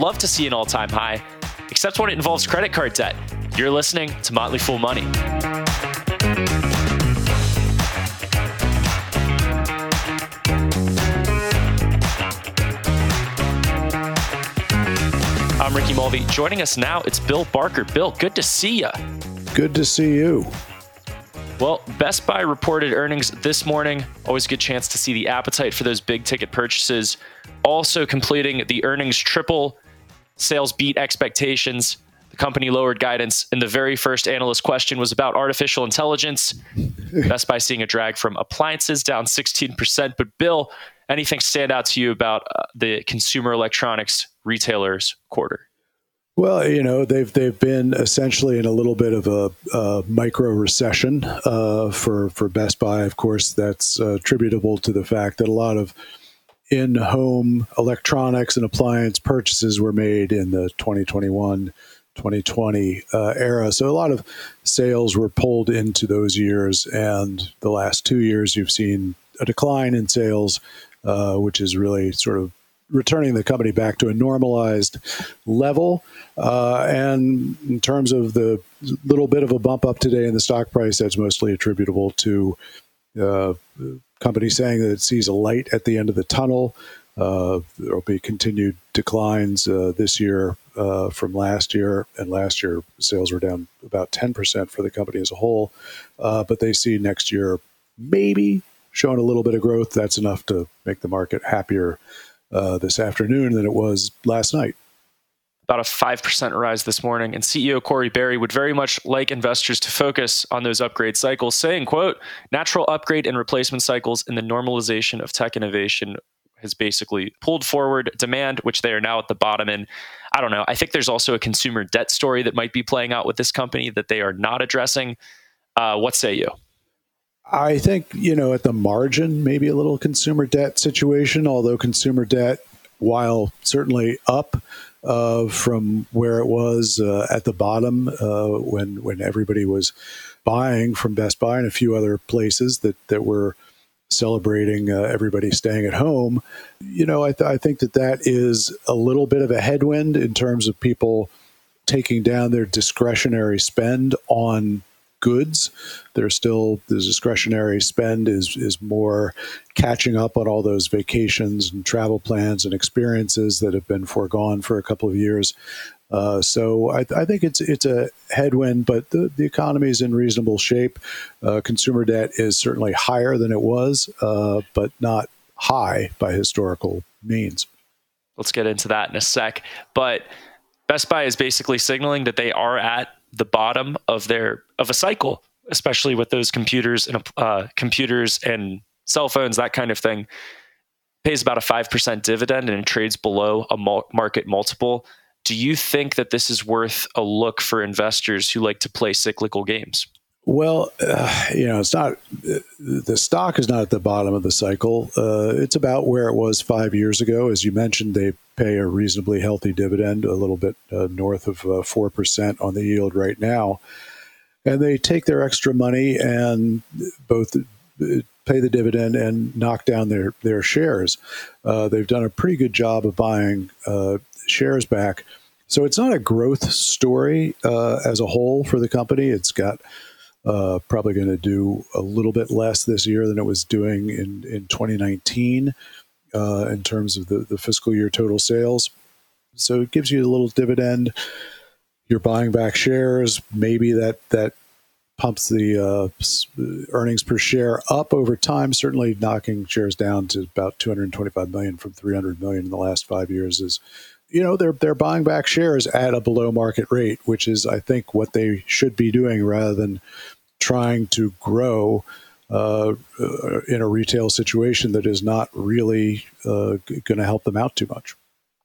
love to see an all time high, except when it involves credit card debt. You're listening to Motley Fool Money. I'm Ricky Mulvey. Joining us now, it's Bill Barker. Bill, good to see you. Good to see you. Well, Best Buy reported earnings this morning. Always a good chance to see the appetite for those big ticket purchases. Also completing the earnings triple, sales beat expectations. The company lowered guidance, and the very first analyst question was about artificial intelligence. Best Buy seeing a drag from appliances down 16%. But, Bill, anything stand out to you about uh, the consumer electronics retailers quarter? Well, you know they've they've been essentially in a little bit of a, a micro recession uh, for for Best Buy. Of course, that's uh, attributable to the fact that a lot of in-home electronics and appliance purchases were made in the 2021 2020 uh, era. So a lot of sales were pulled into those years, and the last two years you've seen a decline in sales, uh, which is really sort of returning the company back to a normalized level. Uh, and in terms of the little bit of a bump up today in the stock price, that's mostly attributable to uh, company saying that it sees a light at the end of the tunnel. Uh, there will be continued declines uh, this year uh, from last year, and last year sales were down about 10% for the company as a whole. Uh, but they see next year maybe showing a little bit of growth. That's enough to make the market happier uh, this afternoon than it was last night. About a 5% rise this morning. And CEO Corie Barry would very much like investors to focus on those upgrade cycles, saying, quote, natural upgrade and replacement cycles and the normalization of tech innovation has basically pulled forward demand, which they are now at the bottom in. I don't know. I think there's also a consumer debt story that might be playing out with this company that they are not addressing. Uh, what say you? I think, you know, at the margin, maybe a little consumer debt situation, although consumer debt, while certainly up uh, from where it was uh, at the bottom uh, when when everybody was buying from Best Buy and a few other places that, that were celebrating uh, everybody staying at home, you know, I, th- I think that that is a little bit of a headwind in terms of people taking down their discretionary spend on goods. There's still the discretionary spend is is more catching up on all those vacations and travel plans and experiences that have been foregone for a couple of years. Uh, so I, I, think it's it's a headwind, but the, the economy is in reasonable shape. Uh, consumer debt is certainly higher than it was, uh, but not high by historical means. Let's get into that in a sec. But Best Buy is basically signaling that they are at the bottom of their of a cycle, especially with those computers and uh, computers and cell phones, that kind of thing. Pays about a five percent dividend and trades below a market multiple. Do you think that this is worth a look for investors who like to play cyclical games? Well, uh, you know, it's not the stock is not at the bottom of the cycle. Uh, it's about where it was five years ago. As you mentioned, they pay a reasonably healthy dividend, a little bit uh, north of uh, four percent on the yield right now, and they take their extra money and both uh, pay the dividend and knock down their their shares. Uh, they've done a pretty good job of buying shares back. So it's not a growth story as a whole for the company. It's got uh, probably going to do a little bit less this year than it was doing in, in 2019 uh, in terms of the, the fiscal year total sales. So it gives you a little dividend. You're buying back shares. Maybe that that pumps the uh, earnings per share up over time. Certainly, knocking shares down to about 225 million from 300 million in the last five years is you know they're they're buying back shares at a below market rate, which is I think what they should be doing rather than trying to grow uh, in a retail situation that is not really uh, going to help them out too much.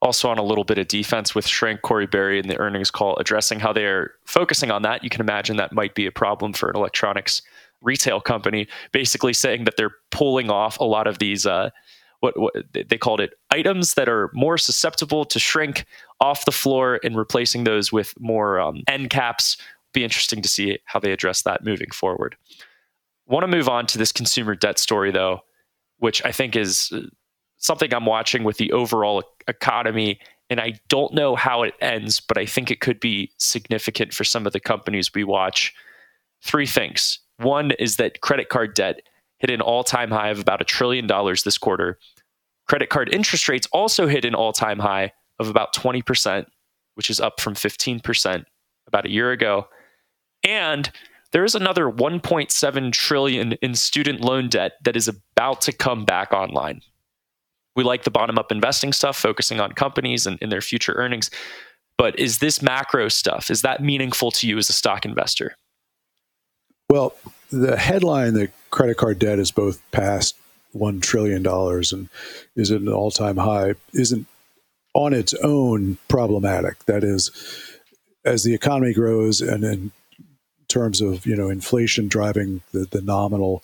Also, on a little bit of defense with Shrink Corie Barry in the earnings call, addressing how they are focusing on that. You can imagine that might be a problem for an electronics retail company, basically saying that they're pulling off a lot of these uh, what, what they called it items that are more susceptible to shrink off the floor and replacing those with more um, end caps. Be interesting to see how they address that moving forward. Want to move on to this consumer debt story though, which I think is uh, something I'm watching with the overall economy And I don't know how it ends, but I think it could be significant for some of the companies we watch. Three things. One is that credit card debt hit an all time high of about a trillion dollars this quarter. Credit card interest rates also hit an all time high of about 20%, which is up from 15% about a year ago. And there is another 1.7 trillion in student loan debt that is about to come back online. We like the bottom up investing stuff, focusing on companies and, and their future earnings. But is this macro stuff, is that meaningful to you as a stock investor? Well, the headline that credit card debt is both past $1 trillion and is at an all time high isn't on its own problematic. That is, as the economy grows and in terms of you know inflation driving the, the nominal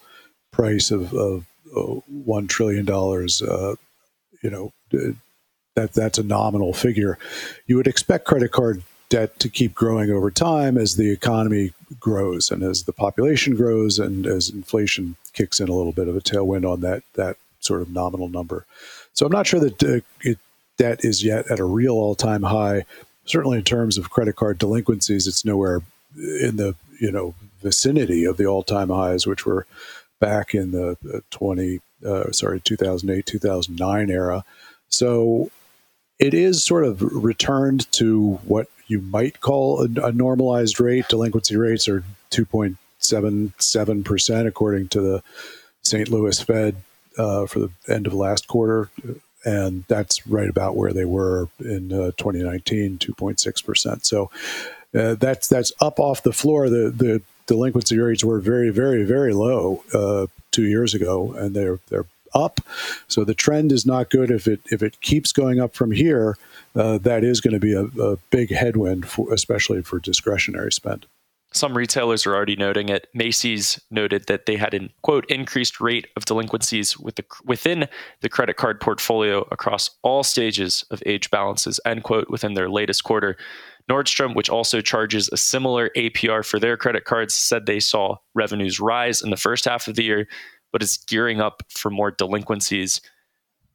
price of, of uh, one trillion dollars, uh, you know that that's a nominal figure. You would expect credit card debt to keep growing over time as the economy grows and as the population grows and as inflation kicks in a little bit of a tailwind on that that sort of nominal number. So I'm not sure that uh, it, debt is yet at a real all-time high. Certainly, in terms of credit card delinquencies, it's nowhere in the you know vicinity of the all-time highs, which were back in the 20 uh, sorry 2008 2009 era. So it is sort of returned to what you might call a, a normalized rate. Delinquency rates are 2.77%, according to the St. Louis Fed uh, for the end of last quarter. And that's right about where they were in uh, 2019, 2.6%. So uh, that's that's up off the floor. The the delinquency rates were very, very, very low uh, two years ago, and they're they're up. So the trend is not good. If it if it keeps going up from here, uh, that is going to be a, a big headwind, for, especially for discretionary spend. Some retailers are already noting it. Macy's noted that they had an quote increased rate of delinquencies with the, within the credit card portfolio across all stages of age balances end quote within their latest quarter. Nordstrom, which also charges a similar APR for their credit cards, said they saw revenues rise in the first half of the year, but is gearing up for more delinquencies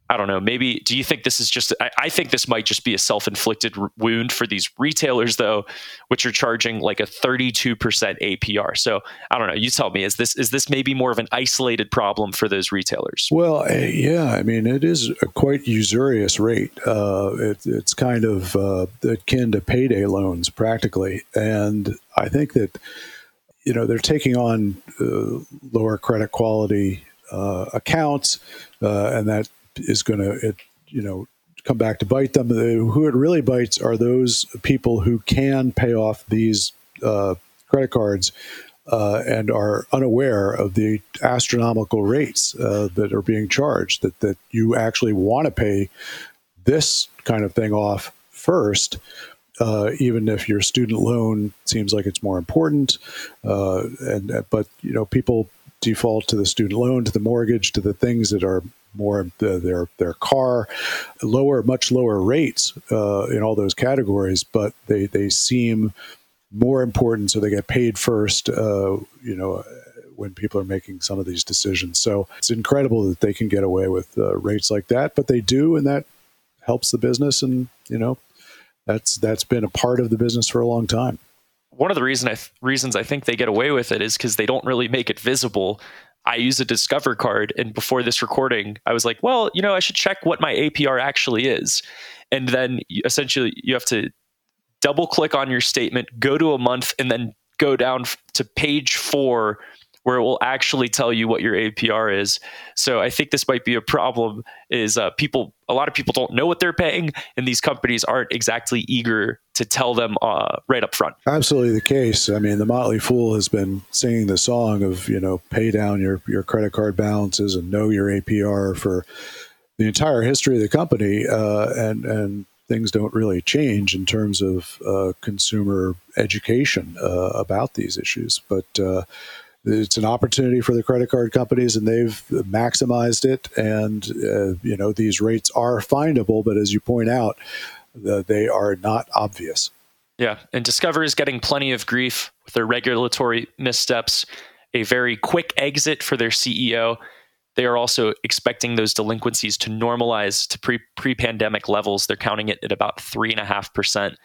I don't know. Maybe do you think this is just? I, I think this might just be a self-inflicted r- wound for these retailers, though, which are charging like a 32% APR. So I don't know. You tell me. Is this is this maybe more of an isolated problem for those retailers? Well, uh, yeah. I mean, it is a quite usurious rate. Uh, it, it's kind of uh, akin to payday loans, practically. And I think that you know they're taking on uh, lower credit quality uh, accounts, uh, and that is going to, you know, come back to bite them. Who it really bites are those people who can pay off these uh, credit cards uh, and are unaware of the astronomical rates uh, that are being charged. That that you actually want to pay this kind of thing off first. Uh, even if your student loan seems like it's more important, uh, and but you know people default to the student loan, to the mortgage, to the things that are more their their car, lower much lower rates uh, in all those categories, but they they seem more important, so they get paid first. Uh, you know. When people are making some of these decisions, so it's incredible that they can get away with uh, rates like that, but they do, and that helps the business. And you know, that's that's been a part of the business for a long time one of the reason I th- reasons I think they get away with it is because they don't really make it visible I use a Discover card. And before this recording, I was like, well, you know, I should check what my APR actually is. And then essentially you have to double click on your statement, go to a month, and then go down to page four where it will actually tell you what your APR is. So I think this might be a problem. Is uh, people a lot of people don't know what they're paying, and these companies aren't exactly eager to tell them uh, right up front. Absolutely the case. I mean, the Motley Fool has been singing the song of you know pay down your your credit card balances and know your APR for the entire history of the company, uh, and and things don't really change in terms of uh, consumer education uh, about these issues, but uh, it's an opportunity for the credit card companies and they've maximized it and uh, you know these rates are findable but as you point out the, they are not obvious yeah and discover is getting plenty of grief with their regulatory missteps a very quick exit for their ceo they are also expecting those delinquencies to normalize to pre pre pandemic levels. They're counting it at about three and a half percent.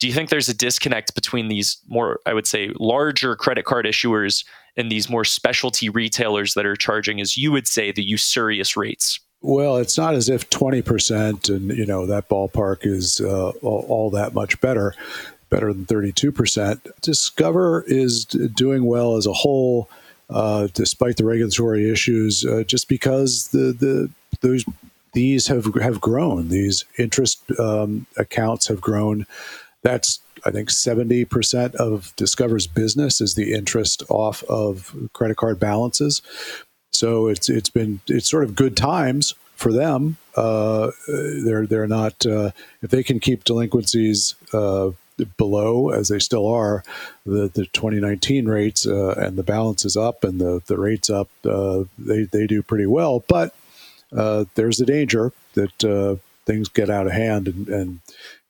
Do you think there's a disconnect between these more, I would say, larger credit card issuers and these more specialty retailers that are charging, as you would say, the usurious rates? Well, it's not as if 20% and, you know, that ballpark is uh, all, all, that much better, better than 32%. Discover is doing well as a whole, uh, despite the regulatory issues, uh, just because the, the, those, these have, have grown. These interest um, accounts have grown. That's I think 70% of Discover's business is the interest off of credit card balances. So it's it's been it's sort of good times for them. Uh, they're they're not uh, if they can keep delinquencies uh, below as they still are the the 2019 rates uh, and the balance is up and the the rates up. Uh, they they do pretty well, but uh, there's a danger that things get out of hand and, and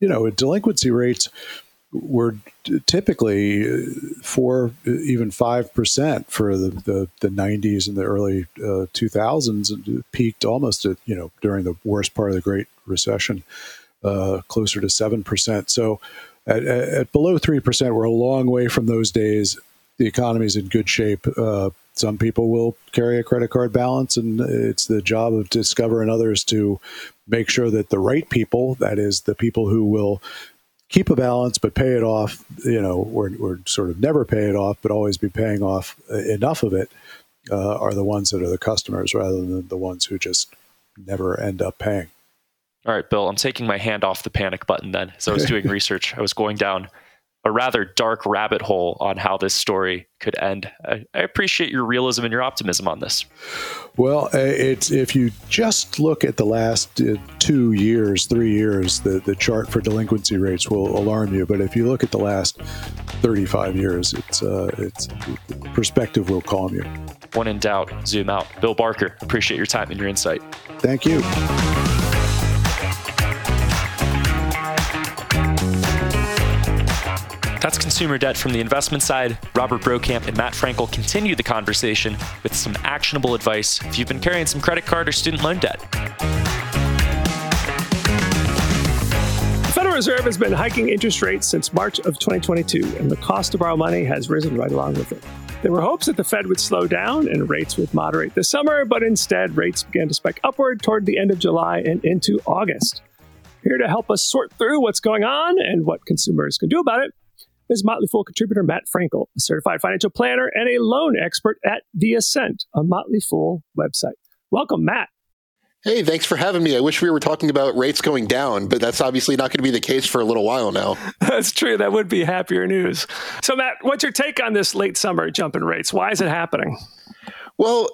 you know delinquency rates were typically uh, four, even five percent for the, the, the 90s and the early uh, 2000s, and peaked almost at you know during the worst part of the Great Recession, uh, closer to seven percent. So at, at below three percent, we're a long way from those days. The economy is in good shape. Uh, some people will carry a credit card balance, and it's the job of Discover and others to make sure that the right people, that is, the people who will keep a balance but pay it off, you know, or, or sort of never pay it off but always be paying off enough of it, uh, are the ones that are the customers rather than the ones who just never end up paying. All right, Bill, I'm taking my hand off the panic button then. So I was doing research. I was going down a rather dark rabbit hole on how this story could end. I, I appreciate your realism and your optimism on this. Well, uh, it's if you just look at the last uh, two years, three years, the, the chart for delinquency rates will alarm you. But if you look at the last 35 years, it's uh, it's perspective will calm you. When in doubt, zoom out. Bill Barker, appreciate your time and your insight. Thank you. That's consumer debt from the investment side. Robert Brokamp and Matt Frankel continue the conversation with some actionable advice if you've been carrying some credit card or student loan debt. The Federal Reserve has been hiking interest rates since March of 2022, and the cost to borrow money has risen right along with it. There were hopes that the Fed would slow down and rates would moderate this summer, but instead, rates began to spike upward toward the end of July and into August. Here to help us sort through what's going on and what consumers can do about it is Motley Fool contributor Matt Frankel, a certified financial planner and a loan expert at The Ascent, a Motley Fool website. Welcome, Matt. Hey, thanks for having me. I wish we were talking about rates going down, but that's obviously not going to be the case for a little while now. that's true. That would be happier news. So, Matt, what's your take on this late summer jump in rates? Why is it happening? Well,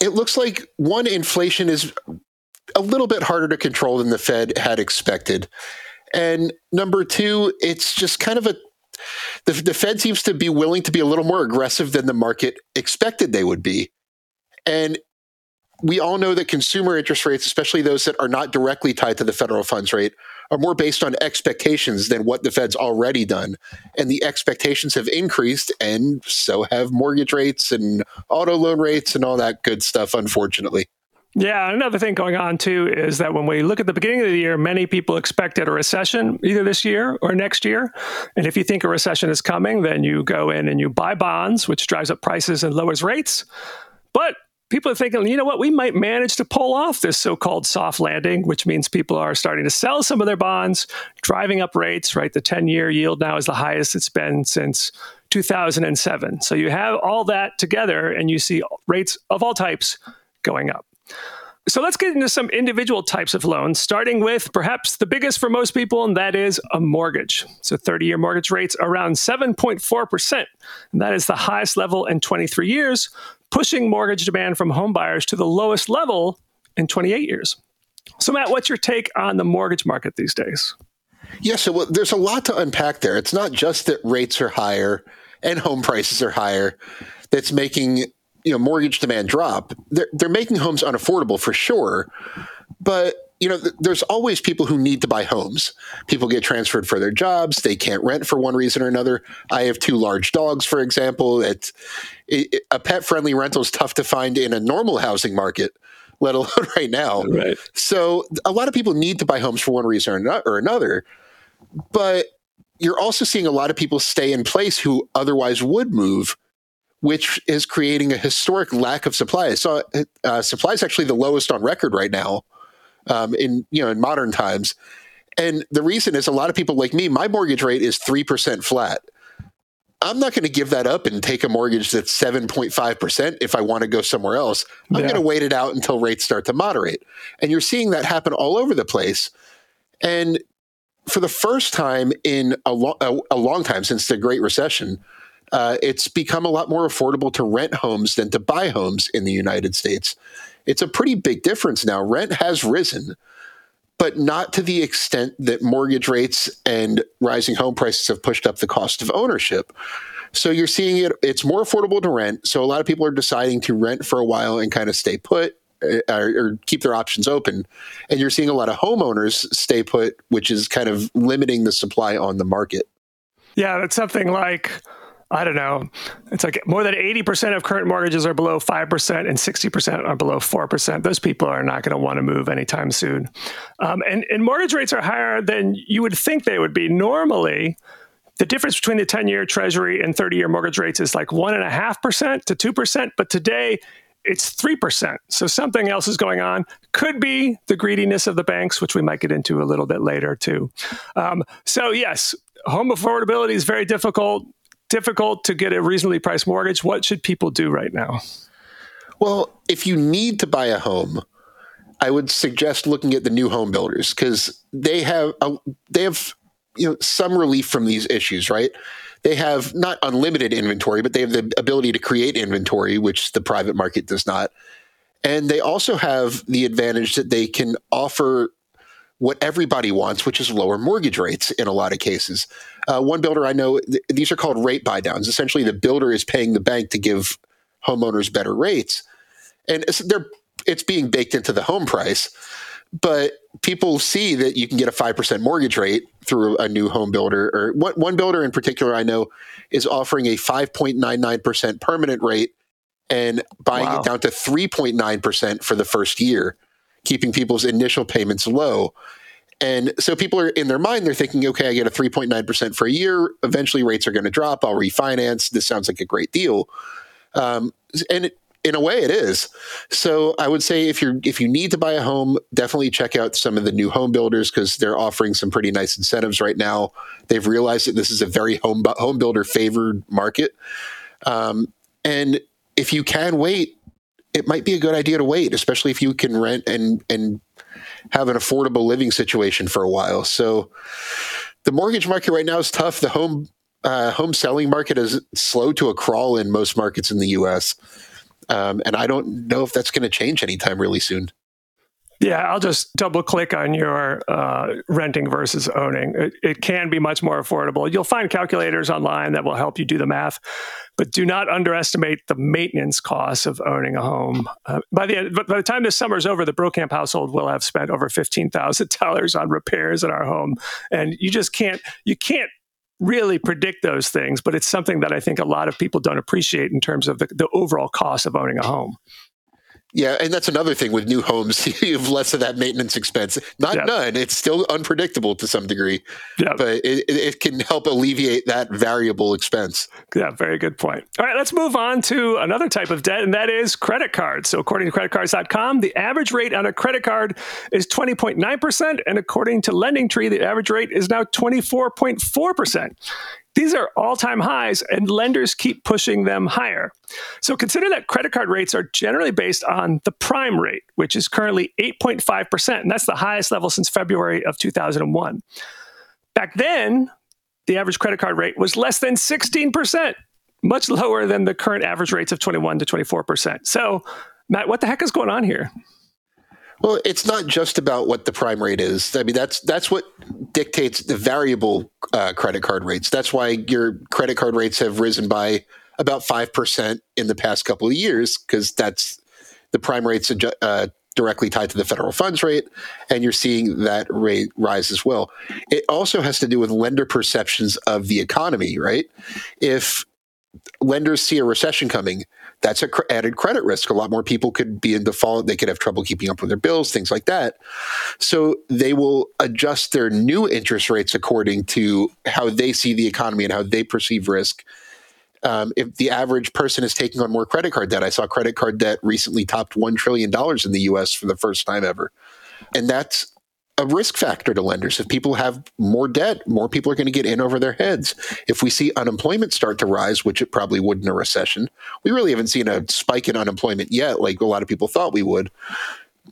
it looks like one, inflation is a little bit harder to control than the Fed had expected. And number two, it's just kind of a the, the Fed seems to be willing to be a little more aggressive than the market expected they would be. And we all know that consumer interest rates, especially those that are not directly tied to the federal funds rate, are more based on expectations than what the Fed's already done. And the expectations have increased, and so have mortgage rates and auto loan rates and all that good stuff, unfortunately. Yeah, another thing going on too is that when we look at the beginning of the year, many people expected a recession either this year or next year. And if you think a recession is coming, then you go in and you buy bonds, which drives up prices and lowers rates. But people are thinking, you know what, we might manage to pull off this so called soft landing, which means people are starting to sell some of their bonds, driving up rates, right? The 10 year yield now is the highest it's been since 2007. So you have all that together and you see rates of all types going up. So let's get into some individual types of loans, starting with perhaps the biggest for most people, and that is a mortgage. So 30 year mortgage rates around 7.4%. And that is the highest level in 23 years, pushing mortgage demand from homebuyers to the lowest level in 28 years. So, Matt, what's your take on the mortgage market these days? Yeah, so well, there's a lot to unpack there. It's not just that rates are higher and home prices are higher that's making you know mortgage demand drop, they're they're making homes unaffordable for sure. But you know, th- there's always people who need to buy homes. People get transferred for their jobs. They can't rent for one reason or another. I have two large dogs, for example. It's, it, a pet friendly rental is tough to find in a normal housing market, let alone right now. Right. So a lot of people need to buy homes for one reason or another. But you're also seeing a lot of people stay in place who otherwise would move which is creating a historic lack of supply. So uh, supply is actually the lowest on record right now um, in you know in modern times. And the reason is a lot of people like me, my mortgage rate is three percent flat. I'm not going to give that up and take a mortgage that's seven point five percent if I want to go somewhere else. I'm yeah. going to wait it out until rates start to moderate. And you're seeing that happen all over the place. And for the first time in a, lo- a, a long time since the Great Recession, uh, it's become a lot more affordable to rent homes than to buy homes in the United States. It's a pretty big difference now. Rent has risen, but not to the extent that mortgage rates and rising home prices have pushed up the cost of ownership. So you're seeing it, it's more affordable to rent. So a lot of people are deciding to rent for a while and kind of stay put. Uh, or, or keep their options open. And you're seeing a lot of homeowners stay put, which is kind of limiting the supply on the market. Yeah, it's something like I don't know. It's like more than 80% of current mortgages are below 5% and 60% are below 4%. Those people are not going to want to move anytime soon. Um, and, and mortgage rates are higher than you would think they would be. Normally, the difference between the 10 year treasury and 30 year mortgage rates is like 1.5% to 2%. But today, it's 3%. So something else is going on. Could be the greediness of the banks, which we might get into a little bit later, too. Um, so, yes, home affordability is very difficult difficult to get a reasonably priced mortgage. What should people do right now? Well, if you need to buy a home, I would suggest looking at the new home builders because they have a, they have you know some relief from these issues, right? They have not unlimited inventory, but they have the ability to create inventory, which the private market does not. And they also have the advantage that they can offer what everybody wants, which is lower mortgage rates in a lot of cases. Uh, one builder I know, th- these are called rate buy downs. Essentially, the builder is paying the bank to give homeowners better rates, and it's, they're it's being baked into the home price. But people see that you can get a five percent mortgage rate through a new home builder, or one, one builder in particular I know is offering a five point nine nine percent permanent rate and buying wow. it down to three point nine percent for the first year keeping people's initial payments low. And so people are in their mind, they're thinking, okay, I get a 3.9% for a year. Eventually rates are going to drop. I'll refinance. This sounds like a great deal. Um, and it, in a way it is. So I would say if you're if you need to buy a home, definitely check out some of the new home builders because they're offering some pretty nice incentives right now. They've realized that this is a very home home builder favored market. Um, and if you can wait, it might be a good idea to wait, especially if you can rent and and have an affordable living situation for a while. So the mortgage market right now is tough. The home uh, home selling market is slow to a crawl in most markets in the U.S. Um, and I don't know if that's going to change anytime really soon. Yeah, I'll just double click on your uh, renting versus owning. It, it, can be much more affordable. You'll find calculators online that will help you do the math, but do not underestimate the maintenance costs of owning a home. Uh, by the end, by the time this summer is over, the Brokamp household will have spent over fifteen thousand dollars on repairs in our home, and you just can't you can't really predict those things. But it's something that I think a lot of people don't appreciate in terms of the, the overall cost of owning a home. Yeah, and that's another thing with new homes. you have less of that maintenance expense. Not none. It's still unpredictable to some degree, yep. but it, it can help alleviate that variable expense. Yeah, very good point. All right, let's move on to another type of debt, and that is credit cards. So, according to creditcards.com, the average rate on a credit card is 20.9%, and according to LendingTree, the average rate is now 24.4%. These are all time highs, and lenders keep pushing them higher. So consider that credit card rates are generally based on the prime rate, which is currently 8.5%, and that's the highest level since February of 2001. Back then, the average credit card rate was less than 16%, much lower than the current average rates of 21 to 24%. So, Matt, what the heck is going on here? Well, it's not just about what the prime rate is. I mean, that's that's what dictates the variable uh, credit card rates. That's why your credit card rates have risen by about five percent in the past couple of years, because that's the prime rates uh, directly tied to the federal funds rate, and you're seeing that rate rise as well. It also has to do with lender perceptions of the economy, right? If lenders see a recession coming, that's a cr- added credit risk. A lot more people could be in default. They could have trouble keeping up with their bills, things like that. So they will adjust their new interest rates according to how they see the economy and how they perceive risk um, if the average person is taking on more credit card debt. I saw credit card debt recently topped $1 trillion in the US for the first time ever. And that's a risk factor to lenders. If people have more debt, more people are going to get in over their heads. If we see unemployment start to rise, which it probably would in a recession, we really haven't seen a spike in unemployment yet, like a lot of people thought we would.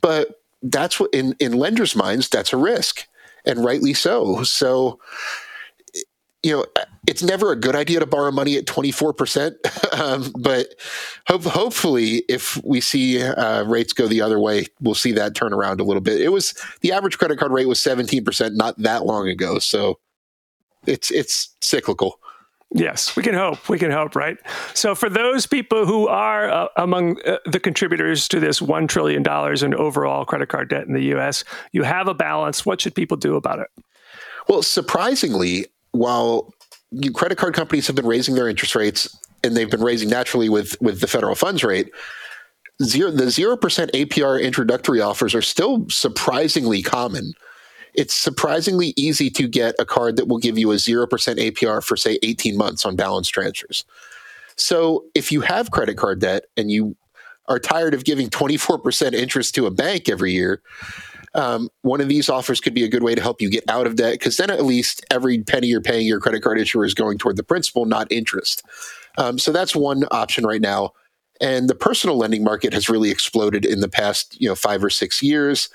But that's what in, in lenders' minds, that's a risk, and rightly so. So you know, it's never a good idea to borrow money at 24%. um, but hope, hopefully, if we see uh, rates go the other way, we'll see that turn around a little bit. It was the average credit card rate was 17% not that long ago. So it's, it's cyclical. Yes, we can hope. We can hope, right? So, for those people who are uh, among uh, the contributors to this $1 trillion in overall credit card debt in the US, you have a balance. What should people do about it? Well, surprisingly, while credit card companies have been raising their interest rates and they've been raising naturally with with the federal funds rate. Zero the 0% APR introductory offers are still surprisingly common. It's surprisingly easy to get a card that will give you a 0% APR for say 18 months on balance transfers. So if you have credit card debt and you are tired of giving 24% interest to a bank every year um, one of these offers could be a good way to help you get out of debt because then at least every penny you're paying your credit card issuer is going toward the principal, not interest. Um, so that's one option right now. And the personal lending market has really exploded in the past, you know, five or six years.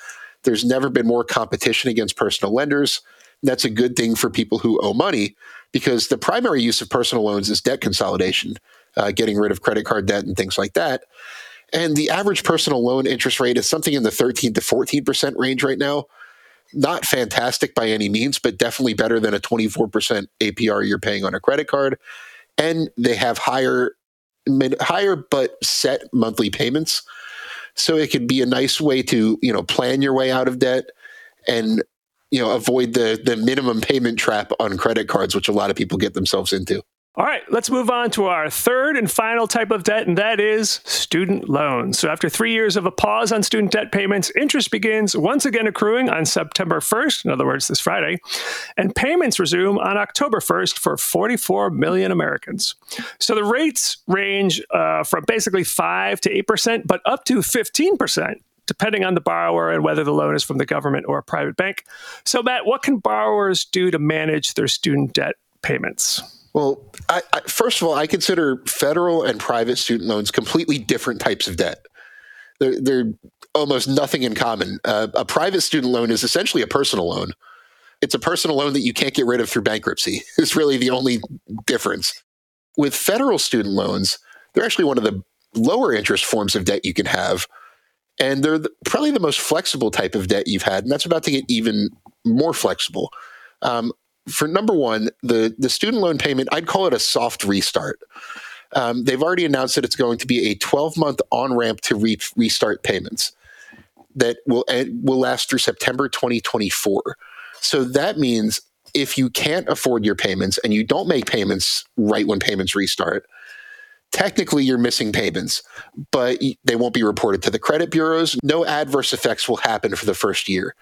There's never been more competition against personal lenders. That's a good thing for people who owe money because the primary use of personal loans is debt consolidation, uh, getting rid of credit card debt and things like that. And the average personal loan interest rate is something in the 13 to 14% range right now. Not fantastic by any means, but definitely better than a 24% APR you're paying on a credit card. And they have higher, higher but set monthly payments. So it can be a nice way to, you know, plan your way out of debt and, you know, avoid the the minimum payment trap on credit cards, which a lot of people get themselves into. All right, let's move on to our third and final type of debt, and that is student loans. So, after three years of a pause on student debt payments, interest begins once again accruing on September 1st, in other words, this Friday, and payments resume on October 1st for 44 million Americans. So, the rates range uh, from basically 5 to 8%, but up to 15% depending on the borrower and whether the loan is from the government or a private bank. So, Matt, what can borrowers do to manage their student debt payments? Well, I, I, first of all, I consider federal and private student loans completely different types of debt. They're, they're almost nothing in common. Uh, a private student loan is essentially a personal loan. It's a personal loan that you can't get rid of through bankruptcy. Is really the only difference. With federal student loans, they're actually one of the lower interest forms of debt you can have, and they're the, probably the most flexible type of debt you've had, and that's about to get even more flexible. Um, for number one, the the student loan payment, I'd call it a soft restart. Um, they've already announced that it's going to be a 12 month on ramp to re- restart payments that will will last through September 2024. So that means if you can't afford your payments and you don't make payments right when payments restart, technically you're missing payments, but they won't be reported to the credit bureaus. No adverse effects will happen for the first year.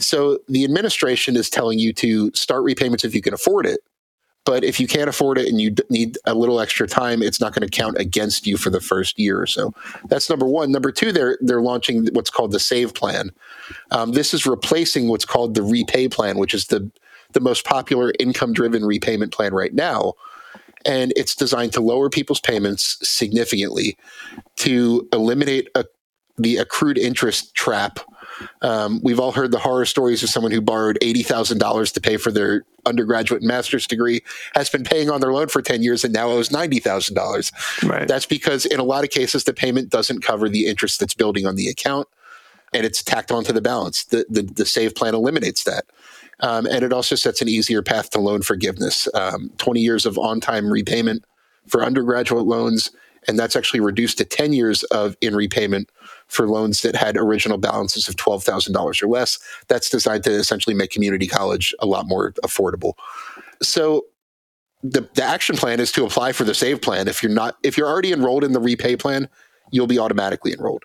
So the administration is telling you to start repayments if you can afford it. But if you can't afford it and you need a little extra time, it's not going to count against you for the first year or so. That's number one. Number two, they're they're launching what's called the Save Plan. Um, this is replacing what's called the REPAYE Plan, which is the the most popular income driven repayment plan right now. And it's designed to lower people's payments significantly to eliminate a, the accrued interest trap um, we've all heard the horror stories of someone who borrowed $80,000 to pay for their undergraduate and master's degree, has been paying on their loan for 10 years and now owes $90,000. Right. That's because in a lot of cases, the payment doesn't cover the interest that's building on the account and it's tacked onto the balance. The, the, the save plan eliminates that. Um, and it also sets an easier path to loan forgiveness. Um, 20 years of on time repayment for undergraduate loans and that's actually reduced to 10 years of in repayment for loans that had original balances of $12,000 or less. That's designed to essentially make community college a lot more affordable. So the, the action plan is to apply for the save plan. If you're not if you're already enrolled in the repay plan, you'll be automatically enrolled.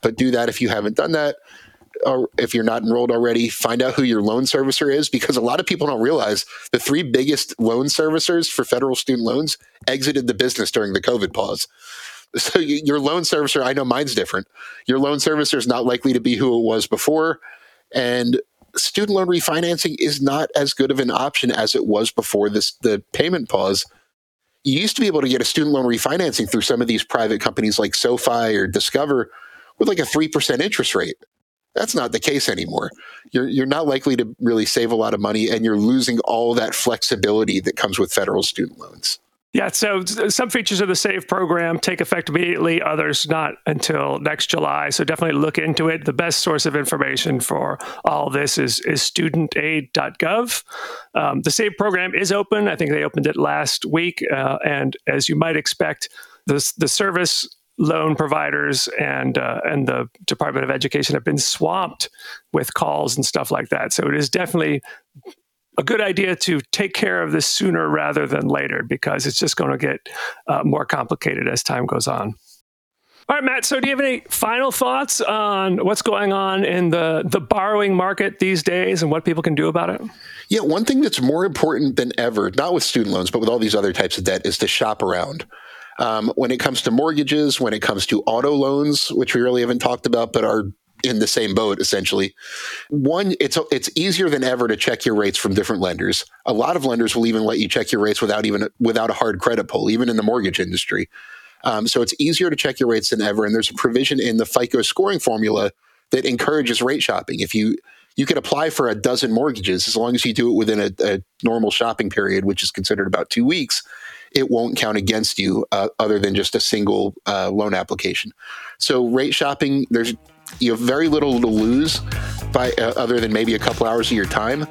But do that if you haven't done that or if you're not enrolled already, find out who your loan servicer is because a lot of people don't realize the three biggest loan servicers for federal student loans exited the business during the COVID pause. So your loan servicer, I know mine's different. Your loan servicer is not likely to be who it was before. And student loan refinancing is not as good of an option as it was before this the payment pause. You used to be able to get a student loan refinancing through some of these private companies like SoFi or Discover with like a 3% interest rate. That's not the case anymore. You're you're not likely to really save a lot of money, and you're losing all that flexibility that comes with federal student loans. Yeah, so some features of the SAVE program take effect immediately, others not until next July. So definitely look into it. The best source of information for all this is, is studentaid.gov. Um, the SAVE program is open. I think they opened it last week. Uh, and as you might expect, the, the service loan providers and uh, and the Department of Education have been swamped with calls and stuff like that. So it is definitely a good idea to take care of this sooner rather than later because it's just going to get uh, more complicated as time goes on. All right, Matt. So, do you have any final thoughts on what's going on in the the borrowing market these days and what people can do about it? Yeah, one thing that's more important than ever, not with student loans, but with all these other types of debt, is to shop around. Um, when it comes to mortgages, when it comes to auto loans, which we really haven't talked about, but are in the same boat essentially. One, it's it's easier than ever to check your rates from different lenders. A lot of lenders will even let you check your rates without even without a hard credit pull, even in the mortgage industry. Um, so it's easier to check your rates than ever. And there's a provision in the FICO scoring formula that encourages rate shopping. If you you can apply for a dozen mortgages as long as you do it within a, a normal shopping period, which is considered about two weeks it won't count against you uh, other than just a single uh, loan application. So rate shopping, there's you have very little to lose by uh, other than maybe a couple hours of your time.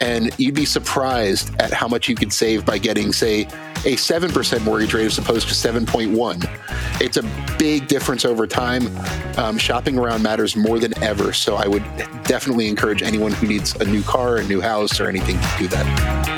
And you'd be surprised at how much you could save by getting, say, a 7% mortgage rate as opposed to 7.1. It's a big difference over time. Um, shopping around matters more than ever. So I would definitely encourage anyone who needs a new car, a new house, or anything to do that.